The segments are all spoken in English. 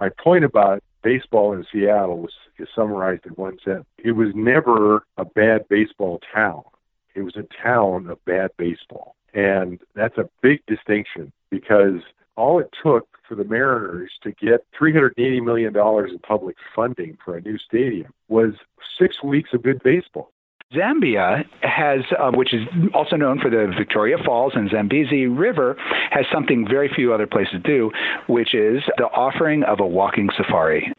My point about baseball in Seattle was is summarized in one sentence. It was never a bad baseball town. It was a town of bad baseball. And that's a big distinction because all it took for the Mariners to get $380 million in public funding for a new stadium was six weeks of good baseball. Zambia has, uh, which is also known for the Victoria Falls and Zambezi River, has something very few other places do, which is the offering of a walking safari.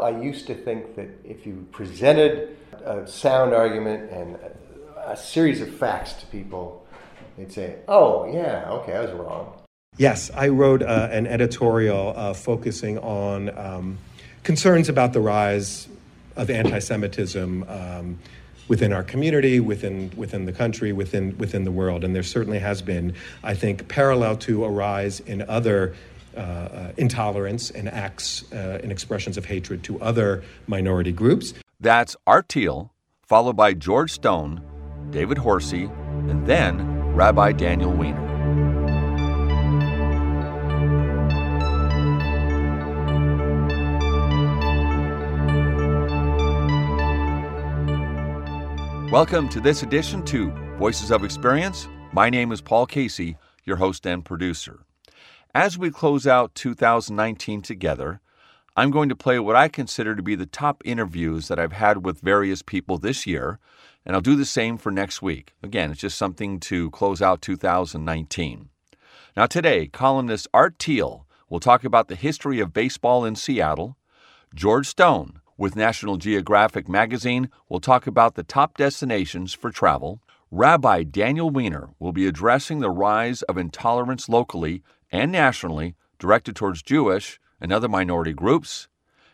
I used to think that if you presented a sound argument and a series of facts to people, they'd say, oh, yeah, okay, I was wrong. Yes, I wrote uh, an editorial uh, focusing on um, concerns about the rise of anti Semitism. Um, within our community, within within the country, within within the world, and there certainly has been, I think, parallel to a rise in other uh, uh, intolerance and acts uh, and expressions of hatred to other minority groups. That's Art Thiel, followed by George Stone, David Horsey, and then Rabbi Daniel Weiner. Welcome to this edition to Voices of Experience. My name is Paul Casey, your host and producer. As we close out 2019 together, I'm going to play what I consider to be the top interviews that I've had with various people this year, and I'll do the same for next week. Again, it's just something to close out 2019. Now, today, columnist Art Thiel will talk about the history of baseball in Seattle. George Stone with National Geographic magazine we'll talk about the top destinations for travel. Rabbi Daniel Weiner will be addressing the rise of intolerance locally and nationally directed towards Jewish and other minority groups.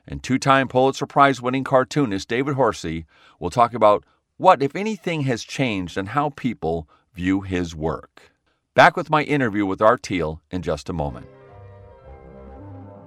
And two time Pulitzer Prize winning cartoonist David Horsey will talk about what, if anything, has changed and how people view his work. Back with my interview with Art in just a moment.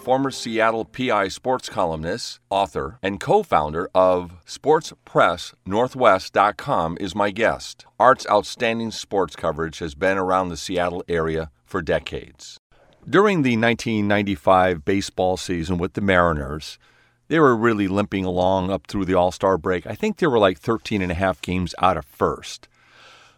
former Seattle PI sports columnist, author, and co founder of SportsPressNorthwest.com, is my guest. Art's outstanding sports coverage has been around the Seattle area for decades. During the 1995 baseball season with the Mariners, they were really limping along up through the All Star break. I think they were like 13 and a half games out of first.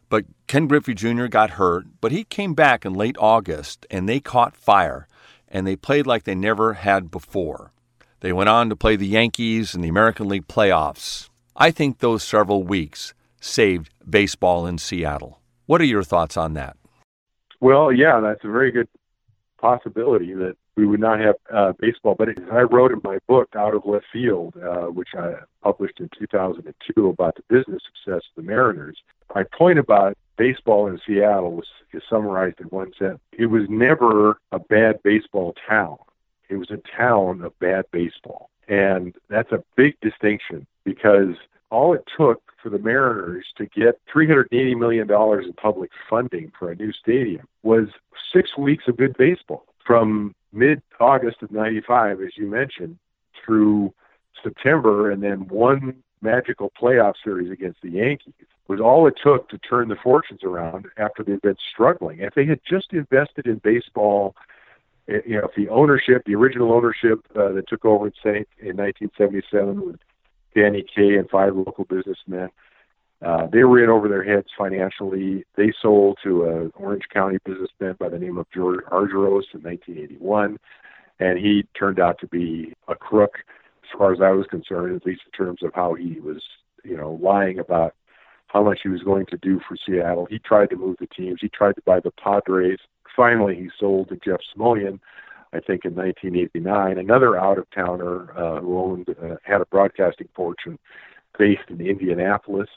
But Ken Griffey Jr. got hurt, but he came back in late August and they caught fire and they played like they never had before. They went on to play the Yankees in the American League playoffs. I think those several weeks saved baseball in Seattle. What are your thoughts on that? Well, yeah, that's a very good possibility that we would not have uh, baseball. But I wrote in my book, Out of Left Field, uh, which I published in 2002 about the business success of the Mariners. My point about baseball in Seattle was is summarized in one sentence. It was never a bad baseball town. It was a town of bad baseball. And that's a big distinction because all it took for the Mariners to get $380 million in public funding for a new stadium was six weeks of good baseball from mid August of 95, as you mentioned, through September, and then one magical playoff series against the Yankees was all it took to turn the fortunes around after they'd been struggling. If they had just invested in baseball, eh, you know, if the ownership, the original ownership uh, that took over in St. in 1977 with Danny Kaye and five local businessmen, uh, they were in over their heads financially. They sold to an Orange County businessman by the name of George Argyros in 1981, and he turned out to be a crook, far as I was concerned, at least in terms of how he was, you know, lying about how much he was going to do for Seattle. He tried to move the teams. He tried to buy the Padres. Finally, he sold to Jeff Smulyan, I think, in 1989. Another out-of-towner uh, who owned uh, had a broadcasting fortune based in Indianapolis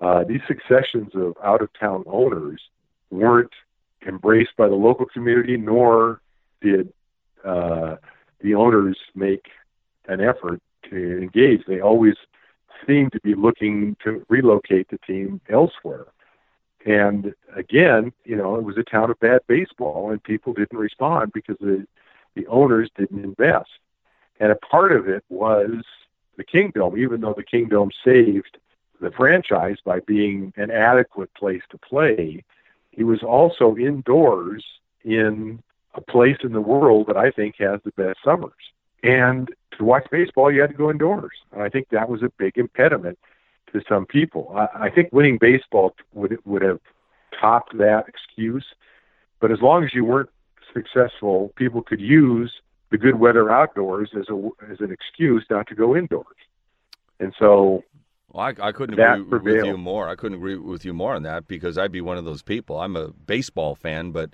uh, these successions of out of town owners weren't embraced by the local community, nor did uh, the owners make an effort to engage. They always seemed to be looking to relocate the team elsewhere. And again, you know, it was a town of bad baseball, and people didn't respond because the the owners didn't invest. And a part of it was the Kingdome, even though the Kingdome saved the franchise by being an adequate place to play, he was also indoors in a place in the world that I think has the best summers. And to watch baseball, you had to go indoors. And I think that was a big impediment to some people. I, I think winning baseball would would have topped that excuse. But as long as you weren't successful, people could use the good weather outdoors as a as an excuse not to go indoors. And so well, I, I couldn't agree prevailed. with you more. I couldn't agree with you more on that because I'd be one of those people. I'm a baseball fan, but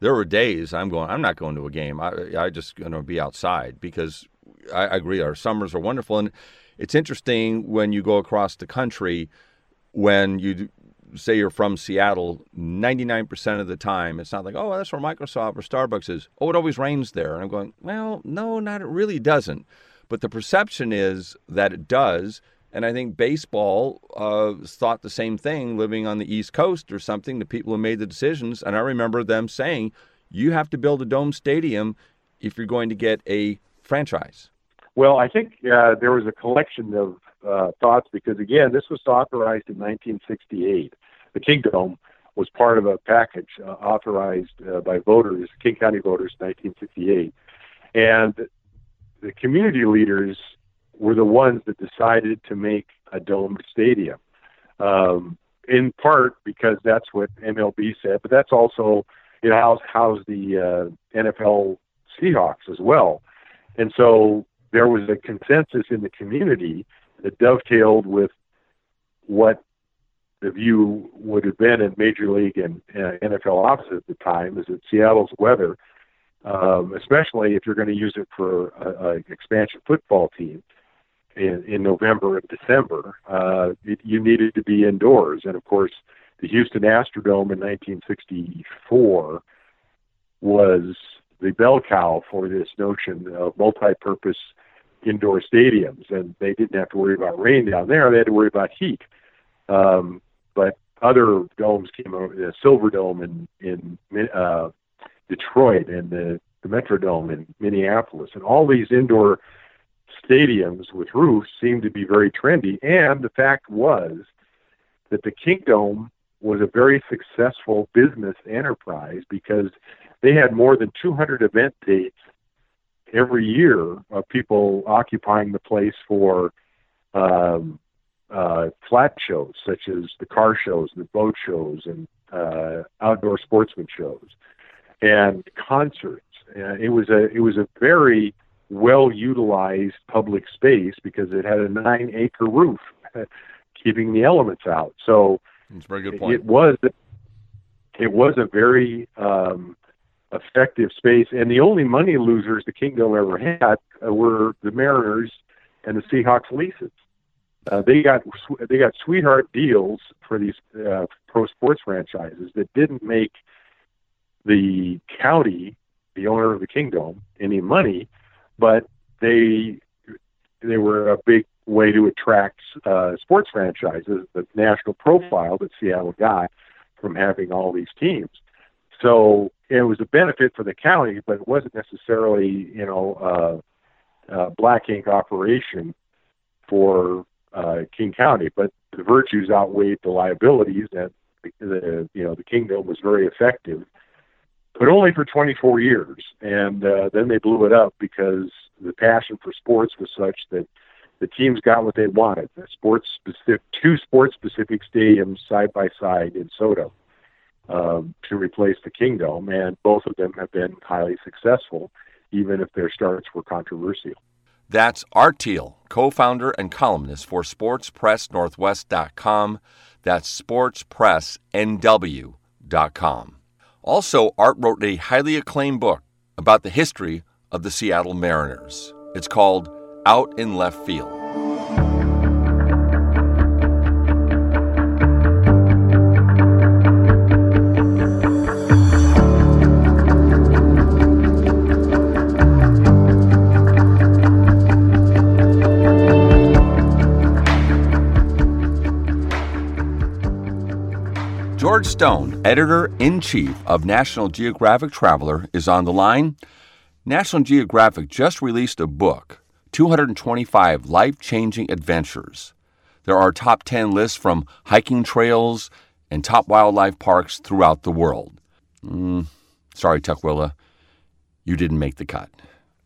there were days I'm going. I'm not going to a game. I I just going to be outside because I, I agree. Our summers are wonderful, and it's interesting when you go across the country when you say you're from Seattle, 99% of the time, it's not like, oh, that's where Microsoft or Starbucks is. Oh, it always rains there. And I'm going, well, no, not it really doesn't. But the perception is that it does. And I think baseball uh, thought the same thing living on the East Coast or something, the people who made the decisions. And I remember them saying, you have to build a dome stadium if you're going to get a franchise. Well, I think uh, there was a collection of uh, thoughts because, again, this was authorized in 1968. The Kingdome was part of a package uh, authorized uh, by voters, King County voters, in 1968. And the community leaders were the ones that decided to make a domed stadium. Um, in part because that's what MLB said, but that's also how's how's the uh, NFL Seahawks as well. And so there was a consensus in the community that dovetailed with what the view would have been in Major League and uh, NFL offices at the time, is that Seattle's weather, um, especially if you're going to use it for an expansion football team in, in November and December, uh, it, you needed to be indoors. And of course, the Houston Astrodome in 1964 was the bell cow for this notion of multi-purpose indoor stadiums, and they didn't have to worry about rain down there. They had to worry about heat. Um, but other domes came over, the Silver Dome in in uh, Detroit and the, the Metrodome in Minneapolis, and all these indoor stadiums with roofs seemed to be very trendy. And the fact was that the Kingdome was a very successful business enterprise because they had more than 200 event dates every year of people occupying the place for um, uh, flat shows such as the car shows, the boat shows, and uh, outdoor sportsman shows, and concerts. Uh, it was a it was a very well utilized public space because it had a nine acre roof, keeping the elements out. So very good point. It was it was a very um, effective space. And the only money losers the Kingdome ever had were the Mariners and the Seahawks leases. Uh, they got they got sweetheart deals for these uh, pro sports franchises that didn't make the county, the owner of the Kingdome, any money, but they they were a big way to attract uh, sports franchises, the national profile that Seattle got from having all these teams. So it was a benefit for the county, but it wasn't necessarily, you know, uh, uh, black ink operation for uh, King County. But the virtues outweighed the liabilities, and the you know the Kingdome was very effective, but only for 24 years. And uh, then they blew it up because the passion for sports was such that the teams got what they wanted: the sports specific, two sports specific stadiums side by side in SoDo um, to replace the Kingdome, and both of them have been highly successful, even if their starts were controversial. That's Art Thiel, co founder and columnist for SportsPressNorthwest.com. That's SportsPressNW.com. Also, Art wrote a highly acclaimed book about the history of the Seattle Mariners. It's called Out in Left Field. Stone, editor in chief of National Geographic Traveler, is on the line. National Geographic just released a book 225 Life Changing Adventures. There are top 10 lists from hiking trails and top wildlife parks throughout the world. Mm, sorry, Tukwila, you didn't make the cut.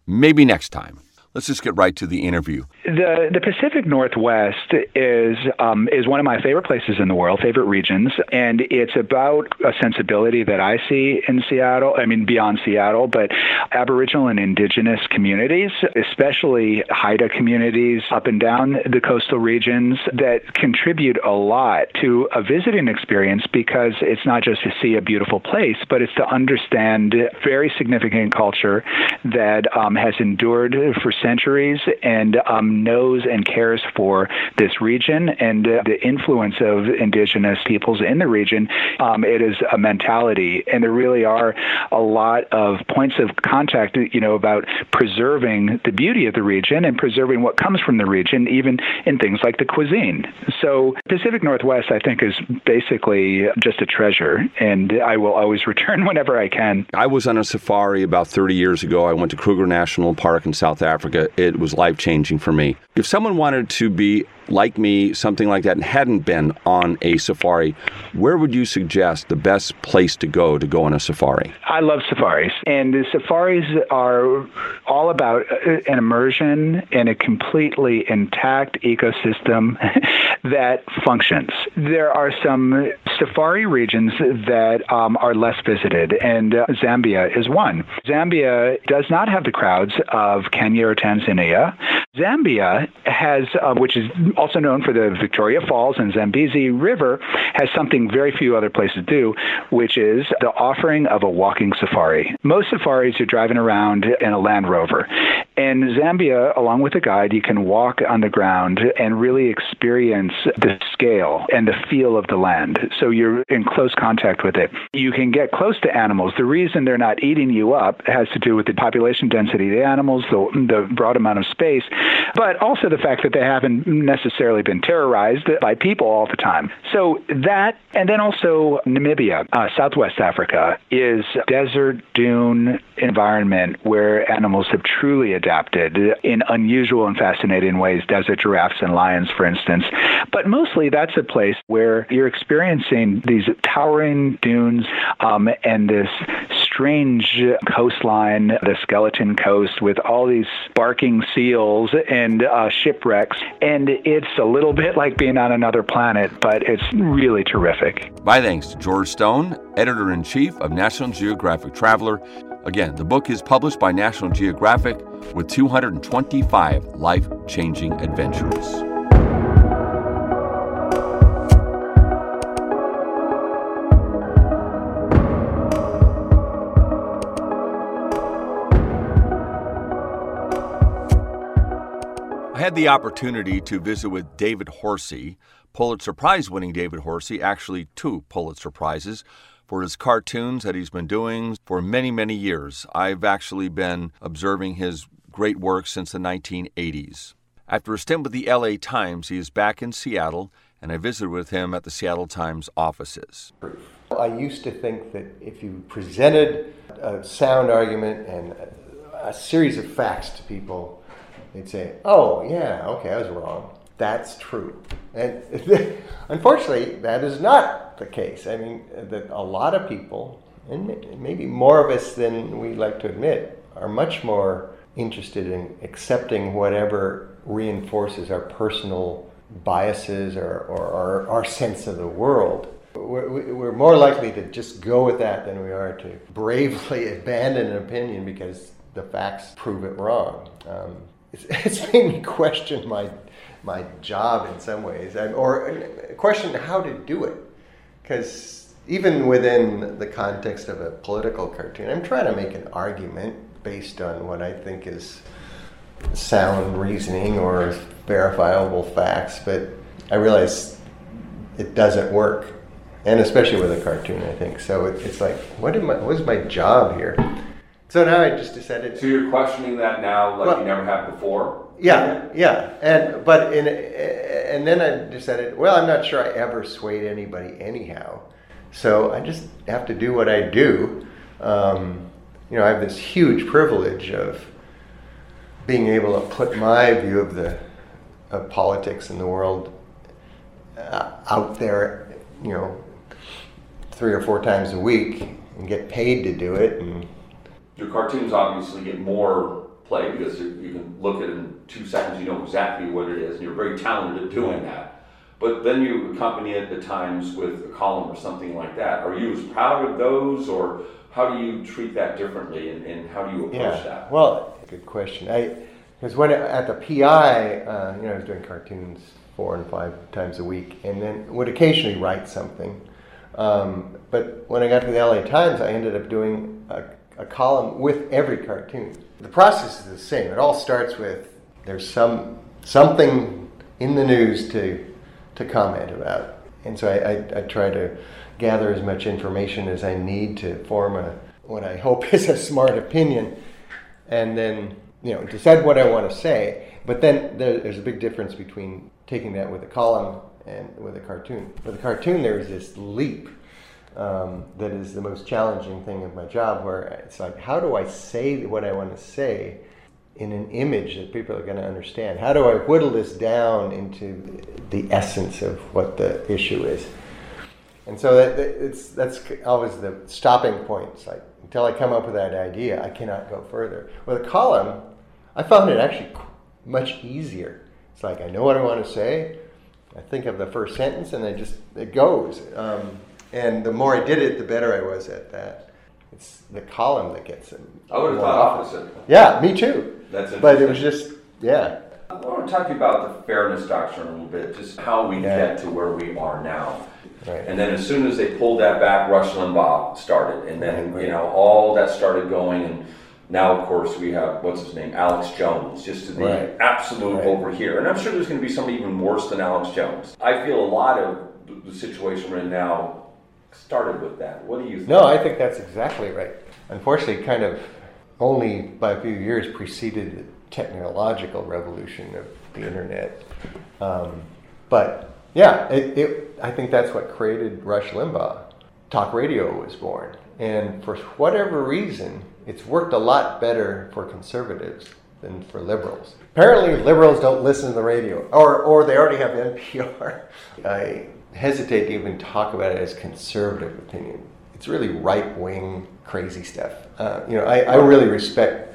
Maybe next time. Let's just get right to the interview. The the Pacific Northwest is um, is one of my favorite places in the world, favorite regions, and it's about a sensibility that I see in Seattle. I mean, beyond Seattle, but Aboriginal and Indigenous communities, especially Haida communities up and down the coastal regions, that contribute a lot to a visiting experience because it's not just to see a beautiful place, but it's to understand very significant culture that um, has endured for centuries and um, knows and cares for this region and uh, the influence of indigenous peoples in the region. Um, it is a mentality, and there really are a lot of points of contact, you know, about preserving the beauty of the region and preserving what comes from the region, even in things like the cuisine. So, Pacific Northwest, I think, is basically just a treasure, and I will always return whenever I can. I was on a safari about 30 years ago. I went to Kruger National Park in South Africa Africa, it was life changing for me. If someone wanted to be like me, something like that, and hadn't been on a safari, where would you suggest the best place to go to go on a safari? I love safaris, and the safaris are all about uh, an immersion in a completely intact ecosystem that functions. There are some safari regions that um, are less visited, and uh, Zambia is one. Zambia does not have the crowds of Kenya or Tanzania. Zambia has, uh, which is also known for the Victoria Falls and Zambezi River, has something very few other places do, which is the offering of a walking safari. Most safaris you're driving around in a Land Rover. In Zambia, along with a guide, you can walk on the ground and really experience the scale and the feel of the land. So you're in close contact with it. You can get close to animals. The reason they're not eating you up has to do with the population density of the animals, the, the broad amount of space, but also the fact that they haven't necessarily been terrorized by people all the time. So that, and then also Namibia, uh, Southwest Africa, is desert dune environment where animals have truly adapted in unusual and fascinating ways, desert giraffes and lions, for instance. But mostly that's a place where you're experiencing these towering dunes um, and this strange coastline, the skeleton coast, with all these barking seals and uh, shipwrecks. And it's a little bit like being on another planet, but it's really terrific. My thanks to George Stone, editor in chief of National Geographic Traveler. Again, the book is published by National Geographic with 225 life changing adventures. Had the opportunity to visit with David Horsey, Pulitzer Prize winning David Horsey, actually two Pulitzer Prizes, for his cartoons that he's been doing for many, many years. I've actually been observing his great work since the 1980s. After a stint with the LA Times, he is back in Seattle, and I visited with him at the Seattle Times offices. I used to think that if you presented a sound argument and a series of facts to people, they'd say, "Oh, yeah, okay, I was wrong. That's true." And unfortunately, that is not the case. I mean, that a lot of people, and maybe more of us than we like to admit, are much more interested in accepting whatever reinforces our personal biases or, or our, sense of the world. We're, we're more likely to just go with that than we are to bravely abandon an opinion because the facts prove it wrong. Um, it's, it's made me question my my job in some ways, or question how to do it. Because even within the context of a political cartoon, I'm trying to make an argument based on what I think is sound reasoning or verifiable facts, but I realize it doesn't work, and especially with a cartoon, I think. So it, it's like, what am I? What's my job here? So now I just decided. So you're questioning that now, like well, you never have before. Yeah, yeah, and but in and then I decided, well, I'm not sure I ever swayed anybody anyhow, So I just have to do what I do. Um, you know, I have this huge privilege of being able to put my view of the of politics in the world uh, out there, you know, three or four times a week and get paid to do it. And your cartoons obviously get more play because you can look at it in two seconds, you know exactly what it is, and you're very talented at doing that. But then you accompany it at times with a column or something like that. Are you as proud of those, or how do you treat that differently, and, and how do you approach yeah. that? Well, good question. I because when at the PI, uh, you know, I was doing cartoons four and five times a week, and then would occasionally write something. Um, but when I got to the LA Times, I ended up doing a, a column with every cartoon. The process is the same. It all starts with there's some something in the news to to comment about, and so I, I, I try to gather as much information as I need to form a what I hope is a smart opinion, and then you know decide what I want to say. But then there's a big difference between taking that with a column and with a cartoon. With a cartoon, there is this leap um, that is the most challenging thing of my job, where it's like, how do I say what I want to say in an image that people are going to understand? How do I whittle this down into the essence of what the issue is? And so that, it's, that's always the stopping point. It's like, until I come up with that idea, I cannot go further. With a column, I found it actually much easier. It's like, I know what I want to say. I think of the first sentence and it just, it goes. Um, and the more I did it, the better I was at that. It's the column that gets it. I would have thought opposite. Yeah, me too. That's interesting. But it was just, yeah. I want to talk to you about the fairness doctrine a little bit, just how we Yeah. get to where we are now. Right. And then as soon as they pulled that back, Rush Limbaugh started, and then Right. you know all that started going, and now of course we have what's his name, Alex Jones, just to the Right. absolute Right. over here, and I'm sure there's going to be somebody even worse than Alex Jones. I feel a lot of the- the situation we're in now started with that. What do you think? No, I think that's exactly right. Unfortunately, kind of only by a few years preceded the technological revolution of the internet. Um, but yeah, it, it, I think that's what created Rush Limbaugh. Talk radio was born. And for whatever reason, it's worked a lot better for conservatives than for liberals. Apparently, liberals don't listen to the radio, or, or they already have NPR. I hesitate to even talk about it as conservative opinion. It's really right wing, crazy stuff. Uh, you know, I, I really respect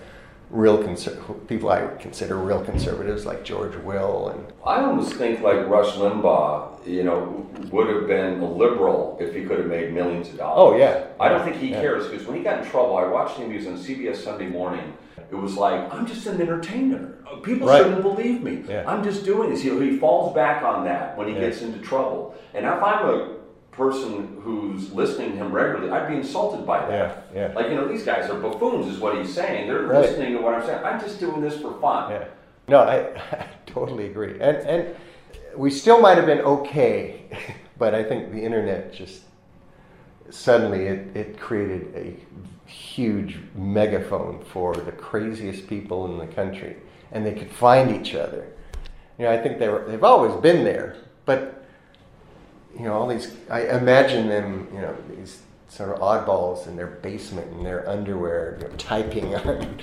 real conser- people I consider real conservatives like George Will and I almost think like Rush Limbaugh, you know, would have been a liberal if he could have made millions of dollars. Oh, yeah. I don't think he Yeah. cares because when he got in trouble, I watched him. He was on CBS Sunday Morning. It was like I'm just an entertainer. Uh, people Right. shouldn't believe me. Yeah. I'm just doing this. Know, he falls back on that when he Yeah. gets into trouble. And if I'm a person who's listening to him regularly, I'd be insulted by that. Yeah. Like you know, these guys are buffoons, is what he's saying. They're Right. listening to what I'm saying. I'm just doing this for fun. Yeah. No, I, I totally agree. And and we still might have been okay, but I think the internet just suddenly it, it created a huge megaphone for the craziest people in the country, and they could find each other. You know, I think they were they've always been there, but you know, all these I imagine them, you know, these sort of oddballs in their basement in their underwear, you know, typing on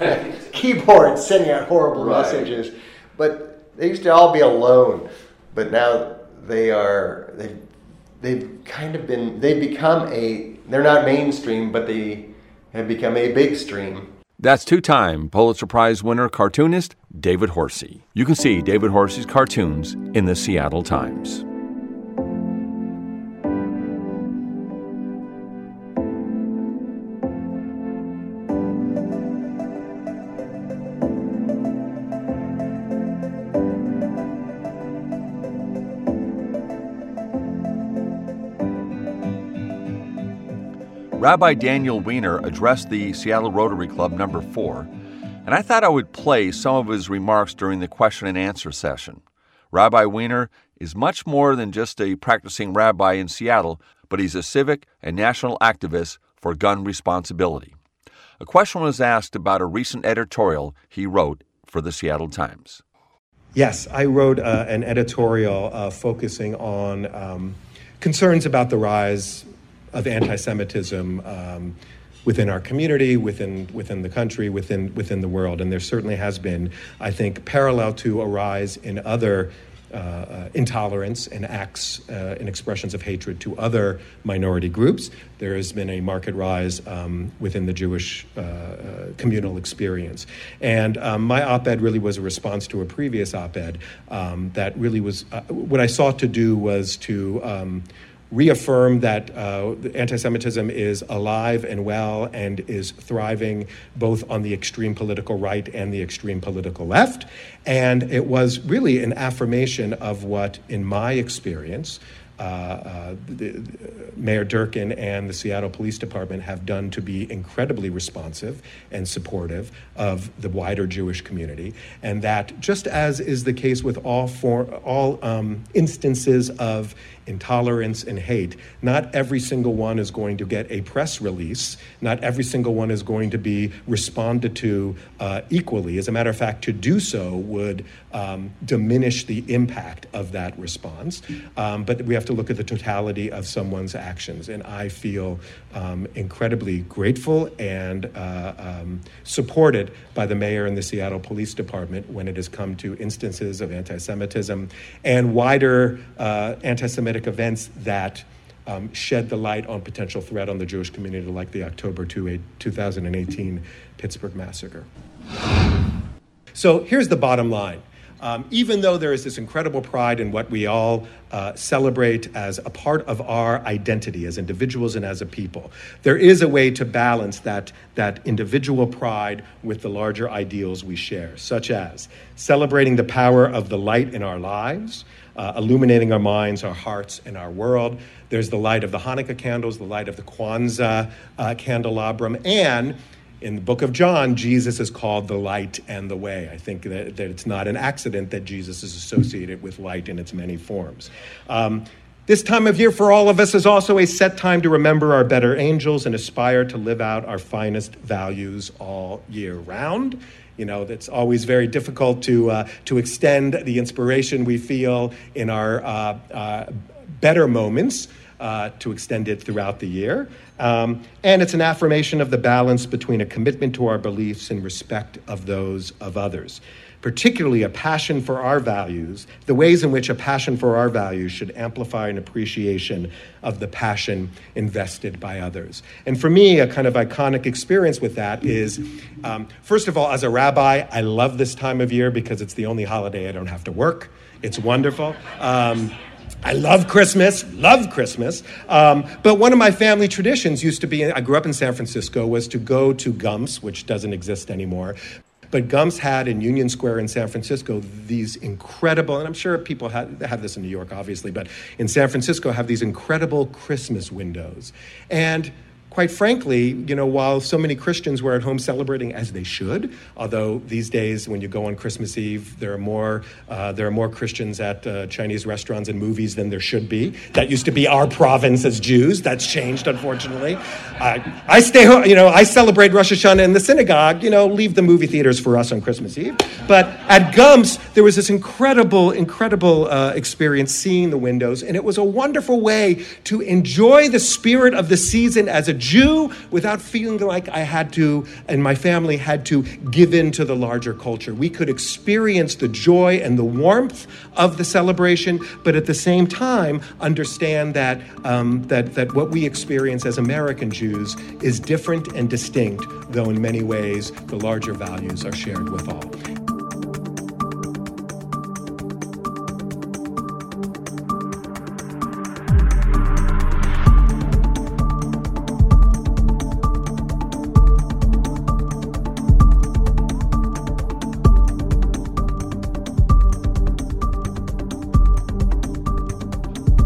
keyboards, sending out horrible Right. messages. But they used to all be alone, but now they are they they've kind of been they've become a they're not mainstream, but they have become a big stream. That's two time Pulitzer Prize winner cartoonist David Horsey. You can see David Horsey's cartoons in the Seattle Times. Rabbi Daniel Weiner addressed the Seattle Rotary Club number four, and I thought I would play some of his remarks during the question and answer session. Rabbi Weiner is much more than just a practicing rabbi in Seattle, but he's a civic and national activist for gun responsibility. A question was asked about a recent editorial he wrote for the Seattle Times. Yes, I wrote uh, an editorial uh, focusing on um, concerns about the rise of anti-Semitism um, within our community, within within the country, within within the world, and there certainly has been, I think, parallel to a rise in other uh, uh, intolerance and acts uh, and expressions of hatred to other minority groups. There has been a market rise um, within the Jewish uh, uh, communal experience. And um, my op ed really was a response to a previous op ed um, that really was uh, what I sought to do was to um, reaffirm that uh, anti Semitism is alive and well and is thriving both on the extreme political right and the extreme political left. And it was really an affirmation of what, in my experience, uh, uh, the, Mayor Durkan and the Seattle Police Department have done to be incredibly responsive and supportive of the wider Jewish community, and that just as is the case with all for, all um, instances of intolerance and hate, not every single one is going to get a press release. Not every single one is going to be responded to uh, equally. As a matter of fact, to do so would um, diminish the impact of that response. Um, but we have to look at the totality of someone's actions. And I feel um, incredibly grateful and uh, um, supported by the mayor and the Seattle Police Department when it has come to instances of anti Semitism and wider uh, anti Semitic events that. Um, shed the light on potential threat on the Jewish community, like the October 2, 2018 Pittsburgh massacre. So here's the bottom line um, even though there is this incredible pride in what we all uh, celebrate as a part of our identity as individuals and as a people, there is a way to balance that, that individual pride with the larger ideals we share, such as celebrating the power of the light in our lives. Uh, illuminating our minds, our hearts, and our world. There's the light of the Hanukkah candles, the light of the Kwanzaa uh, candelabrum, and in the book of John, Jesus is called the light and the way. I think that, that it's not an accident that Jesus is associated with light in its many forms. Um, this time of year for all of us is also a set time to remember our better angels and aspire to live out our finest values all year round. You know, it's always very difficult to, uh, to extend the inspiration we feel in our uh, uh, better moments uh, to extend it throughout the year. Um, and it's an affirmation of the balance between a commitment to our beliefs and respect of those of others. Particularly a passion for our values, the ways in which a passion for our values should amplify an appreciation of the passion invested by others. And for me, a kind of iconic experience with that is um, first of all, as a rabbi, I love this time of year because it's the only holiday I don't have to work. It's wonderful. Um, I love Christmas, love Christmas. Um, but one of my family traditions used to be I grew up in San Francisco, was to go to Gumps, which doesn't exist anymore. But Gumps had in Union Square in San Francisco these incredible, and I'm sure people have, have this in New York, obviously, but in San Francisco have these incredible Christmas windows. And quite frankly, you know, while so many Christians were at home celebrating as they should, although these days when you go on Christmas Eve, there are more uh, there are more Christians at uh, Chinese restaurants and movies than there should be. That used to be our province as Jews. That's changed, unfortunately. I, I stay home, you know, I celebrate Rosh Hashanah in the synagogue. You know, leave the movie theaters for us on Christmas Eve. But at Gumps, there was this incredible, incredible uh, experience seeing the windows, and it was a wonderful way to enjoy the spirit of the season as a Jew without feeling like I had to, and my family had to give in to the larger culture. We could experience the joy and the warmth of the celebration, but at the same time understand that, um, that, that what we experience as American Jews is different and distinct, though in many ways the larger values are shared with all.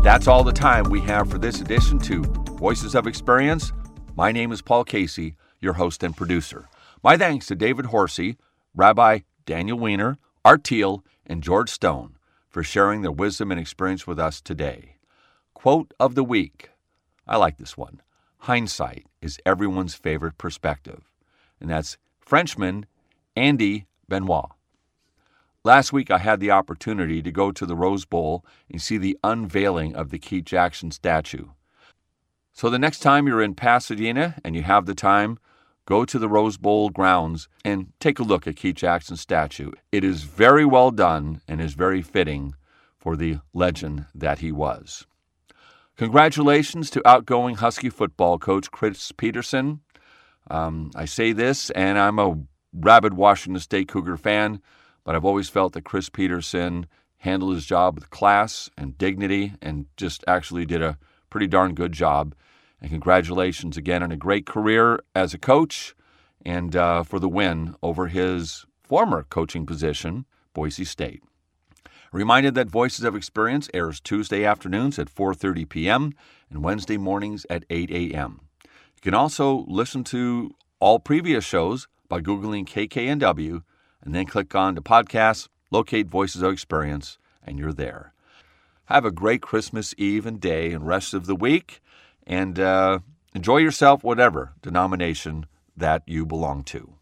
That's all the time we have for this edition to Voices of Experience. My name is Paul Casey, your host and producer. My thanks to David Horsey, Rabbi Daniel Weiner, Art Thiel, and George Stone for sharing their wisdom and experience with us today. Quote of the week I like this one Hindsight is everyone's favorite perspective. And that's Frenchman Andy Benoit. Last week, I had the opportunity to go to the Rose Bowl and see the unveiling of the Keith Jackson statue. So the next time you're in Pasadena and you have the time, go to the Rose Bowl grounds and take a look at Keith Jackson's statue. It is very well done and is very fitting for the legend that he was. Congratulations to outgoing Husky football coach Chris Petersen. Um, I say this, and I'm a rabid Washington State Cougar fan, but I've always felt that Chris Petersen handled his job with class and dignity and just actually did a pretty darn good job. And congratulations again on a great career as a coach and uh, for the win over his former coaching position, Boise State. Reminded that Voices of Experience airs Tuesday afternoons at 4:30 p.m. and Wednesday mornings at 8 a.m. You can also listen to all previous shows by googling KKNW and then click on to podcasts, locate Voices of Experience, and you're there. Have a great Christmas Eve and day and rest of the week, and uh, enjoy yourself, whatever denomination that you belong to.